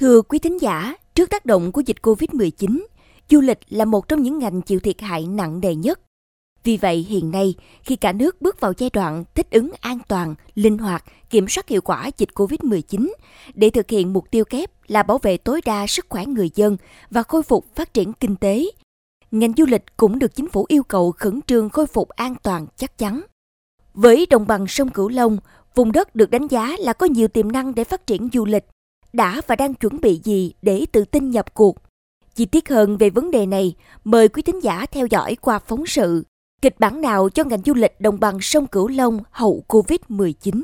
Thưa quý thính giả, trước tác động của dịch Covid-19, du lịch là một trong những ngành chịu thiệt hại nặng nề nhất. Vì vậy, hiện nay, khi cả nước bước vào giai đoạn thích ứng an toàn, linh hoạt, kiểm soát hiệu quả dịch COVID-19 để thực hiện mục tiêu kép là bảo vệ tối đa sức khỏe người dân và khôi phục phát triển kinh tế, ngành du lịch cũng được chính phủ yêu cầu khẩn trương khôi phục an toàn chắc chắn. Với đồng bằng sông Cửu Long, vùng đất được đánh giá là có nhiều tiềm năng để phát triển du lịch, đã và đang chuẩn bị gì để tự tin nhập cuộc? Chi tiết hơn về vấn đề này, mời quý thính giả theo dõi qua phóng sự Kịch bản nào cho ngành du lịch đồng bằng sông Cửu Long hậu Covid-19?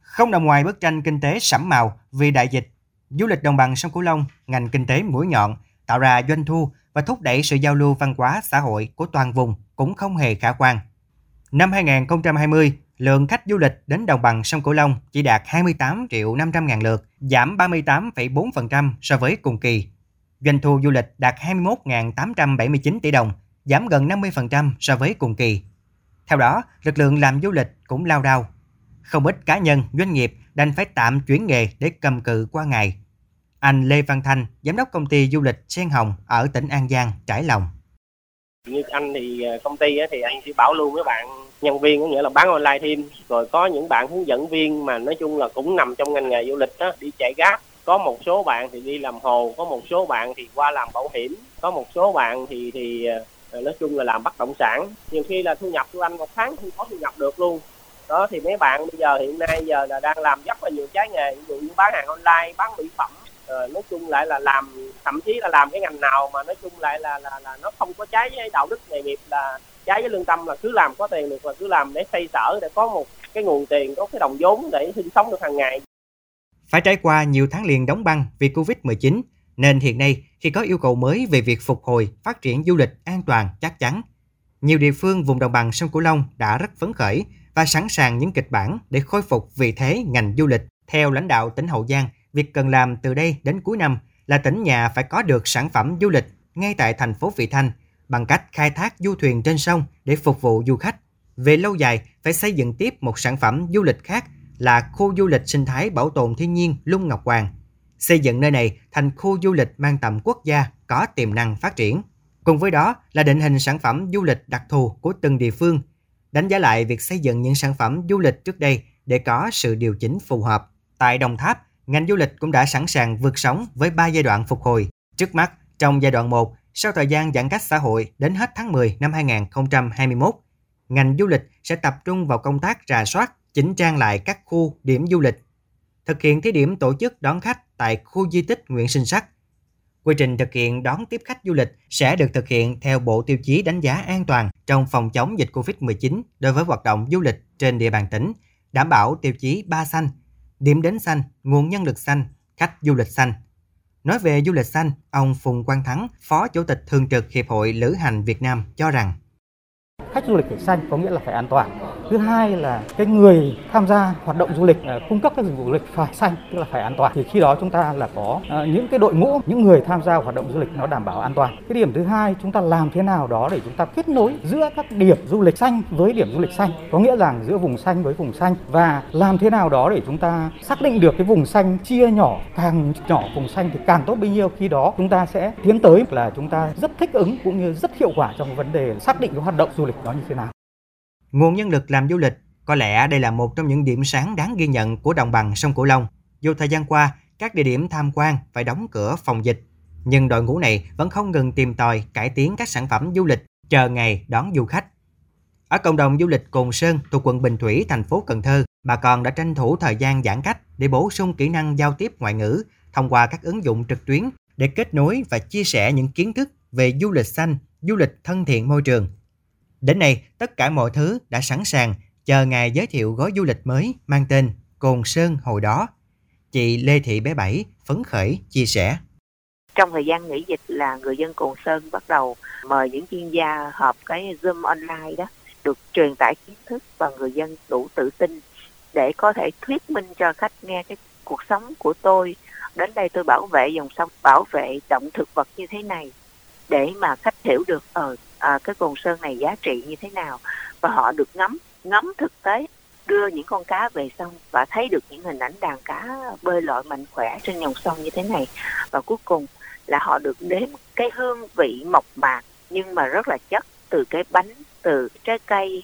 Không nằm ngoài bức tranh kinh tế sẫm màu vì đại dịch, du lịch đồng bằng sông Cửu Long, ngành kinh tế mũi nhọn, tạo ra doanh thu và thúc đẩy sự giao lưu văn hóa xã hội của toàn vùng cũng không hề khả quan. Năm 2020, lượng khách du lịch đến đồng bằng sông Cửu Long chỉ đạt 28 triệu 500 ngàn lượt, giảm 38,4% so với cùng kỳ. Doanh thu du lịch đạt 21.879 tỷ đồng, giảm gần 50% so với cùng kỳ. Theo đó, lực lượng làm du lịch cũng lao đao. Không ít cá nhân, doanh nghiệp đành phải tạm chuyển nghề để cầm cự qua ngày. Anh Lê Văn Thanh, giám đốc công ty du lịch Sen Hồng ở tỉnh An Giang trải lòng. Như anh thì ờ, công ty thì anh chỉ bảo luôn với bạn nhân viên, có nghĩa là bán online thêm. Rồi có những bạn hướng dẫn viên mà nói chung là cũng nằm trong ngành nghề du lịch đó đi chạy gáp có một số bạn thì đi làm hồ, có một số bạn thì qua làm bảo hiểm, có một số bạn thì thì ờ, nói chung là làm bất động sản. Nhiều khi là thu nhập của anh một tháng không có thu nhập được luôn. Đó, thì mấy bạn bây giờ hiện nay giờ là đang làm rất là nhiều trái nghề, ví dụ như bán hàng online, bán mỹ phẩm rồi nói chung lại là làm thậm chí là làm cái ngành nào mà nói chung lại là là, là nó không có trái với đạo đức nghề nghiệp là trái với lương tâm là cứ làm có tiền được và cứ làm để xây sở để có một cái nguồn tiền có cái đồng vốn để sinh sống được hàng ngày phải trải qua nhiều tháng liền đóng băng vì Covid-19, nên hiện nay khi có yêu cầu mới về việc phục hồi, phát triển du lịch an toàn chắc chắn, nhiều địa phương vùng đồng bằng sông Cửu Long đã rất phấn khởi và sẵn sàng những kịch bản để khôi phục vị thế ngành du lịch. Theo lãnh đạo tỉnh Hậu Giang, việc cần làm từ đây đến cuối năm là tỉnh nhà phải có được sản phẩm du lịch ngay tại thành phố Vị Thanh bằng cách khai thác du thuyền trên sông để phục vụ du khách. Về lâu dài, phải xây dựng tiếp một sản phẩm du lịch khác là khu du lịch sinh thái bảo tồn thiên nhiên Lung Ngọc Hoàng, xây dựng nơi này thành khu du lịch mang tầm quốc gia có tiềm năng phát triển. Cùng với đó là định hình sản phẩm du lịch đặc thù của từng địa phương, đánh giá lại việc xây dựng những sản phẩm du lịch trước đây để có sự điều chỉnh phù hợp. Tại Đồng Tháp, ngành du lịch cũng đã sẵn sàng vượt sóng với 3 giai đoạn phục hồi. Trước mắt, trong giai đoạn 1, sau thời gian giãn cách xã hội đến hết tháng 10 năm 2021, ngành du lịch sẽ tập trung vào công tác rà soát, chỉnh trang lại các khu điểm du lịch, thực hiện thí điểm tổ chức đón khách tại khu di tích Nguyễn Sinh Sắc. Quy trình thực hiện đón tiếp khách du lịch sẽ được thực hiện theo bộ tiêu chí đánh giá an toàn trong phòng chống dịch COVID-19 đối với hoạt động du lịch trên địa bàn tỉnh, đảm bảo tiêu chí 3 xanh, điểm đến xanh, nguồn nhân lực xanh, khách du lịch xanh. Nói về du lịch xanh, ông Phùng Quang Thắng, Phó Chủ tịch Thường trực Hiệp hội Lữ hành Việt Nam cho rằng khách du lịch phải xanh có nghĩa là phải an toàn thứ hai là cái người tham gia hoạt động du lịch à, cung cấp các dịch vụ du lịch phải xanh, tức là phải an toàn. Thì khi đó chúng ta là có à, những cái đội ngũ, những người tham gia hoạt động du lịch nó đảm bảo an toàn. Cái điểm thứ hai, chúng ta làm thế nào đó để chúng ta kết nối giữa các điểm du lịch xanh với điểm du lịch xanh. Có nghĩa rằng giữa vùng xanh với vùng xanh và làm thế nào đó để chúng ta xác định được cái vùng xanh chia nhỏ, càng nhỏ vùng xanh thì càng tốt bấy nhiêu. Khi đó chúng ta sẽ tiến tới là chúng ta rất thích ứng cũng như rất hiệu quả trong vấn đề xác định cái hoạt động du lịch đó như thế nào. Nguồn nhân lực làm du lịch, có lẽ đây là một trong những điểm sáng đáng ghi nhận của đồng bằng sông Cửu Long. Dù thời gian qua, các địa điểm tham quan phải đóng cửa phòng dịch, nhưng đội ngũ này vẫn không ngừng tìm tòi cải tiến các sản phẩm du lịch, chờ ngày đón du khách. Ở cộng đồng du lịch Cồn Sơn thuộc quận Bình Thủy, thành phố Cần Thơ, bà con đã tranh thủ thời gian giãn cách để bổ sung kỹ năng giao tiếp ngoại ngữ thông qua các ứng dụng trực tuyến để kết nối và chia sẻ những kiến thức về du lịch xanh, du lịch thân thiện môi trường Đến nay, tất cả mọi thứ đã sẵn sàng chờ ngày giới thiệu gói du lịch mới mang tên Cồn Sơn hồi đó. Chị Lê Thị Bé Bảy phấn khởi chia sẻ. Trong thời gian nghỉ dịch là người dân Cồn Sơn bắt đầu mời những chuyên gia họp cái Zoom online đó được truyền tải kiến thức và người dân đủ tự tin để có thể thuyết minh cho khách nghe cái cuộc sống của tôi đến đây tôi bảo vệ dòng sông bảo vệ động thực vật như thế này để mà khách hiểu được ở ờ, à, cái cồn sơn này giá trị như thế nào. Và họ được ngắm ngắm thực tế đưa những con cá về sông và thấy được những hình ảnh đàn cá bơi lội mạnh khỏe trên dòng sông như thế này. Và cuối cùng là họ được nếm cái hương vị mộc mạc nhưng mà rất là chất từ cái bánh từ trái cây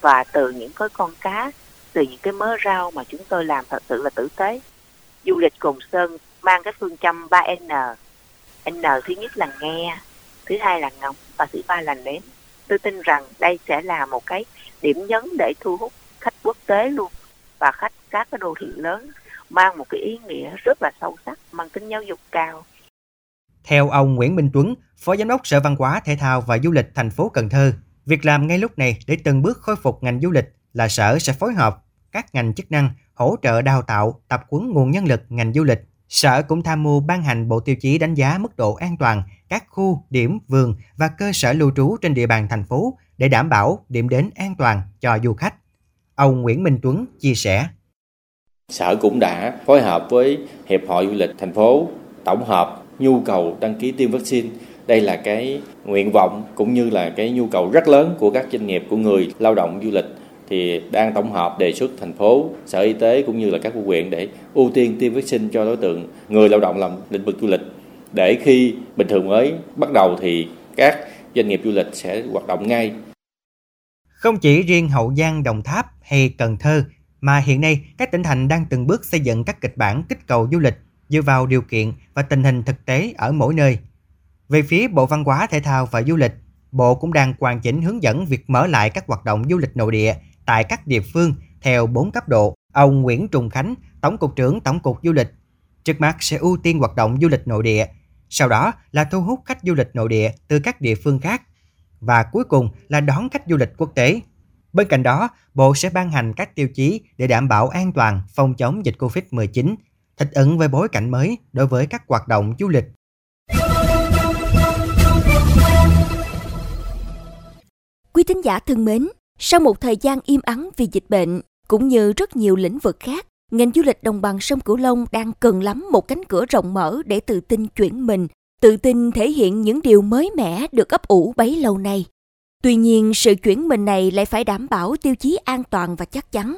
và từ những cái con cá từ những cái mớ rau mà chúng tôi làm thật sự là tử tế. Du lịch Cồn Sơn mang cái phương châm 3N N thứ nhất là nghe thứ hai là ngóng và thứ ba là nến tôi tin rằng đây sẽ là một cái điểm nhấn để thu hút khách quốc tế luôn. Và khách các cái đô thị lớn mang một cái ý nghĩa rất là sâu sắc mang tính giáo dục cao. Theo ông Nguyễn Minh Tuấn, Phó Giám đốc Sở Văn hóa, Thể thao và Du lịch thành phố Cần Thơ, việc làm ngay lúc này để từng bước khôi phục ngành du lịch là Sở sẽ phối hợp các ngành chức năng hỗ trợ đào tạo, tập huấn nguồn nhân lực ngành du lịch. Sở cũng tham mưu ban hành bộ tiêu chí đánh giá mức độ an toàn các khu, điểm, vườn và cơ sở lưu trú trên địa bàn thành phố để đảm bảo điểm đến an toàn cho du khách. Ông Nguyễn Minh Tuấn chia sẻ. Sở cũng đã phối hợp với Hiệp hội Du lịch thành phố tổng hợp nhu cầu đăng ký tiêm vaccine đây là cái nguyện vọng cũng như là cái nhu cầu rất lớn của các doanh nghiệp của người lao động du lịch thì đang tổng hợp đề xuất thành phố, sở y tế cũng như là các quận huyện để ưu tiên tiêm vaccine cho đối tượng người lao động làm lĩnh vực du lịch để khi bình thường mới bắt đầu thì các doanh nghiệp du lịch sẽ hoạt động ngay. Không chỉ riêng Hậu Giang, Đồng Tháp hay Cần Thơ mà hiện nay các tỉnh thành đang từng bước xây dựng các kịch bản kích cầu du lịch dựa vào điều kiện và tình hình thực tế ở mỗi nơi. Về phía Bộ Văn hóa Thể thao và Du lịch, Bộ cũng đang hoàn chỉnh hướng dẫn việc mở lại các hoạt động du lịch nội địa tại các địa phương theo 4 cấp độ. Ông Nguyễn Trùng Khánh, Tổng cục trưởng Tổng cục Du lịch, trước mắt sẽ ưu tiên hoạt động du lịch nội địa, sau đó là thu hút khách du lịch nội địa từ các địa phương khác và cuối cùng là đón khách du lịch quốc tế. Bên cạnh đó, Bộ sẽ ban hành các tiêu chí để đảm bảo an toàn phòng chống dịch COVID-19 thích ứng với bối cảnh mới đối với các hoạt động du lịch. Quý thính giả thân mến, sau một thời gian im ắng vì dịch bệnh, cũng như rất nhiều lĩnh vực khác, ngành du lịch đồng bằng sông Cửu Long đang cần lắm một cánh cửa rộng mở để tự tin chuyển mình, tự tin thể hiện những điều mới mẻ được ấp ủ bấy lâu nay. Tuy nhiên, sự chuyển mình này lại phải đảm bảo tiêu chí an toàn và chắc chắn.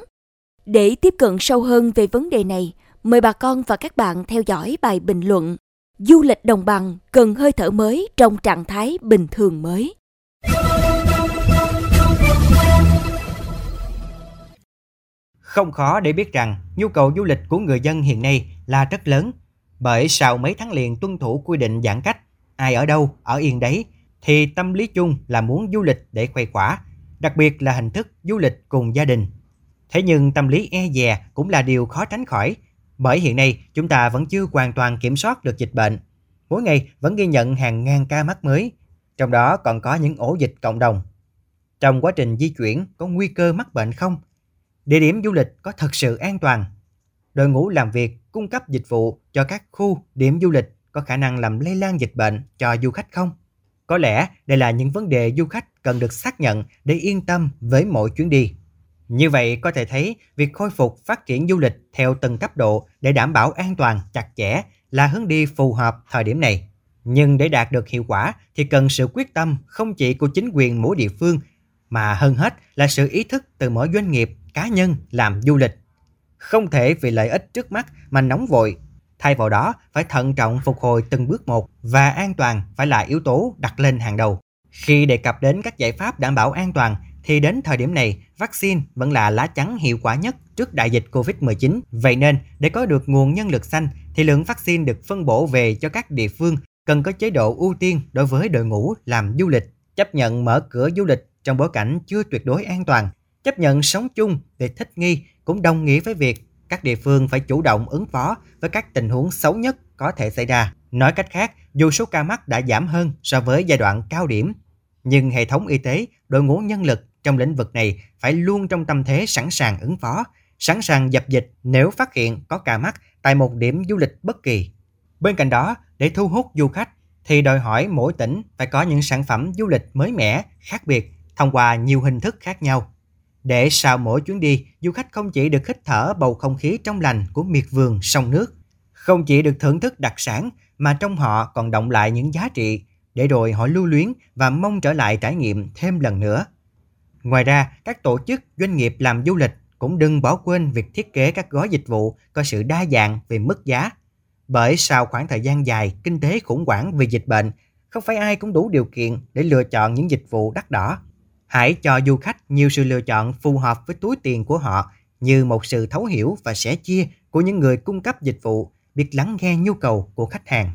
Để tiếp cận sâu hơn về vấn đề này, Mời bà con và các bạn theo dõi bài bình luận Du lịch đồng bằng cần hơi thở mới trong trạng thái bình thường mới. Không khó để biết rằng nhu cầu du lịch của người dân hiện nay là rất lớn. Bởi sau mấy tháng liền tuân thủ quy định giãn cách, ai ở đâu, ở yên đấy, thì tâm lý chung là muốn du lịch để khoe khỏa, đặc biệt là hình thức du lịch cùng gia đình. Thế nhưng tâm lý e dè cũng là điều khó tránh khỏi bởi hiện nay chúng ta vẫn chưa hoàn toàn kiểm soát được dịch bệnh. Mỗi ngày vẫn ghi nhận hàng ngàn ca mắc mới, trong đó còn có những ổ dịch cộng đồng. Trong quá trình di chuyển có nguy cơ mắc bệnh không? Địa điểm du lịch có thật sự an toàn? Đội ngũ làm việc cung cấp dịch vụ cho các khu, điểm du lịch có khả năng làm lây lan dịch bệnh cho du khách không? Có lẽ đây là những vấn đề du khách cần được xác nhận để yên tâm với mỗi chuyến đi. Như vậy có thể thấy việc khôi phục phát triển du lịch theo từng cấp độ để đảm bảo an toàn chặt chẽ là hướng đi phù hợp thời điểm này. Nhưng để đạt được hiệu quả thì cần sự quyết tâm không chỉ của chính quyền mỗi địa phương mà hơn hết là sự ý thức từ mỗi doanh nghiệp, cá nhân làm du lịch. Không thể vì lợi ích trước mắt mà nóng vội. Thay vào đó phải thận trọng phục hồi từng bước một và an toàn phải là yếu tố đặt lên hàng đầu. Khi đề cập đến các giải pháp đảm bảo an toàn thì đến thời điểm này, vaccine vẫn là lá chắn hiệu quả nhất trước đại dịch COVID-19. Vậy nên, để có được nguồn nhân lực xanh, thì lượng vaccine được phân bổ về cho các địa phương cần có chế độ ưu tiên đối với đội ngũ làm du lịch, chấp nhận mở cửa du lịch trong bối cảnh chưa tuyệt đối an toàn, chấp nhận sống chung để thích nghi cũng đồng nghĩa với việc các địa phương phải chủ động ứng phó với các tình huống xấu nhất có thể xảy ra. Nói cách khác, dù số ca mắc đã giảm hơn so với giai đoạn cao điểm, nhưng hệ thống y tế, đội ngũ nhân lực trong lĩnh vực này phải luôn trong tâm thế sẵn sàng ứng phó, sẵn sàng dập dịch nếu phát hiện có ca mắc tại một điểm du lịch bất kỳ. Bên cạnh đó, để thu hút du khách thì đòi hỏi mỗi tỉnh phải có những sản phẩm du lịch mới mẻ, khác biệt thông qua nhiều hình thức khác nhau. Để sau mỗi chuyến đi, du khách không chỉ được hít thở bầu không khí trong lành của miệt vườn sông nước, không chỉ được thưởng thức đặc sản mà trong họ còn động lại những giá trị để rồi họ lưu luyến và mong trở lại trải nghiệm thêm lần nữa. Ngoài ra, các tổ chức doanh nghiệp làm du lịch cũng đừng bỏ quên việc thiết kế các gói dịch vụ có sự đa dạng về mức giá. Bởi sau khoảng thời gian dài kinh tế khủng hoảng vì dịch bệnh, không phải ai cũng đủ điều kiện để lựa chọn những dịch vụ đắt đỏ. Hãy cho du khách nhiều sự lựa chọn phù hợp với túi tiền của họ như một sự thấu hiểu và sẻ chia của những người cung cấp dịch vụ biết lắng nghe nhu cầu của khách hàng.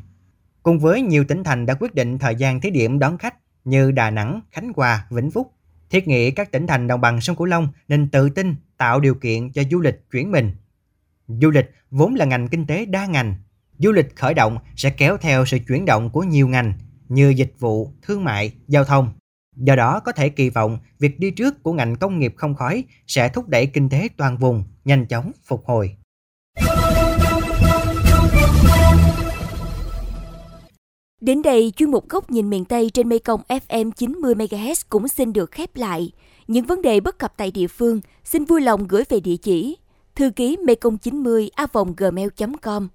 Cùng với nhiều tỉnh thành đã quyết định thời gian thí điểm đón khách như Đà Nẵng, Khánh Hòa, Vĩnh Phúc, thiết nghĩ các tỉnh thành đồng bằng sông Cửu Long nên tự tin tạo điều kiện cho du lịch chuyển mình. Du lịch vốn là ngành kinh tế đa ngành. Du lịch khởi động sẽ kéo theo sự chuyển động của nhiều ngành như dịch vụ, thương mại, giao thông. Do đó có thể kỳ vọng việc đi trước của ngành công nghiệp không khói sẽ thúc đẩy kinh tế toàn vùng nhanh chóng phục hồi. Đến đây, chuyên mục góc nhìn miền Tây trên Mekong FM 90 MHz cũng xin được khép lại. Những vấn đề bất cập tại địa phương, xin vui lòng gửi về địa chỉ thư ký mekong 90 a gmail.com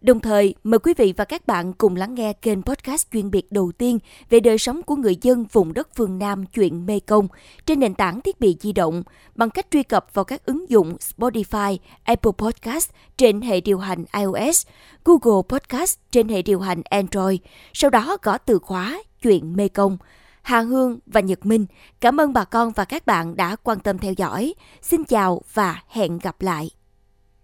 Đồng thời, mời quý vị và các bạn cùng lắng nghe kênh podcast chuyên biệt đầu tiên về đời sống của người dân vùng đất phương Nam chuyện Mê Công trên nền tảng thiết bị di động bằng cách truy cập vào các ứng dụng Spotify, Apple Podcast trên hệ điều hành iOS, Google Podcast trên hệ điều hành Android, sau đó gõ từ khóa chuyện Mê Công. Hà Hương và Nhật Minh, cảm ơn bà con và các bạn đã quan tâm theo dõi. Xin chào và hẹn gặp lại.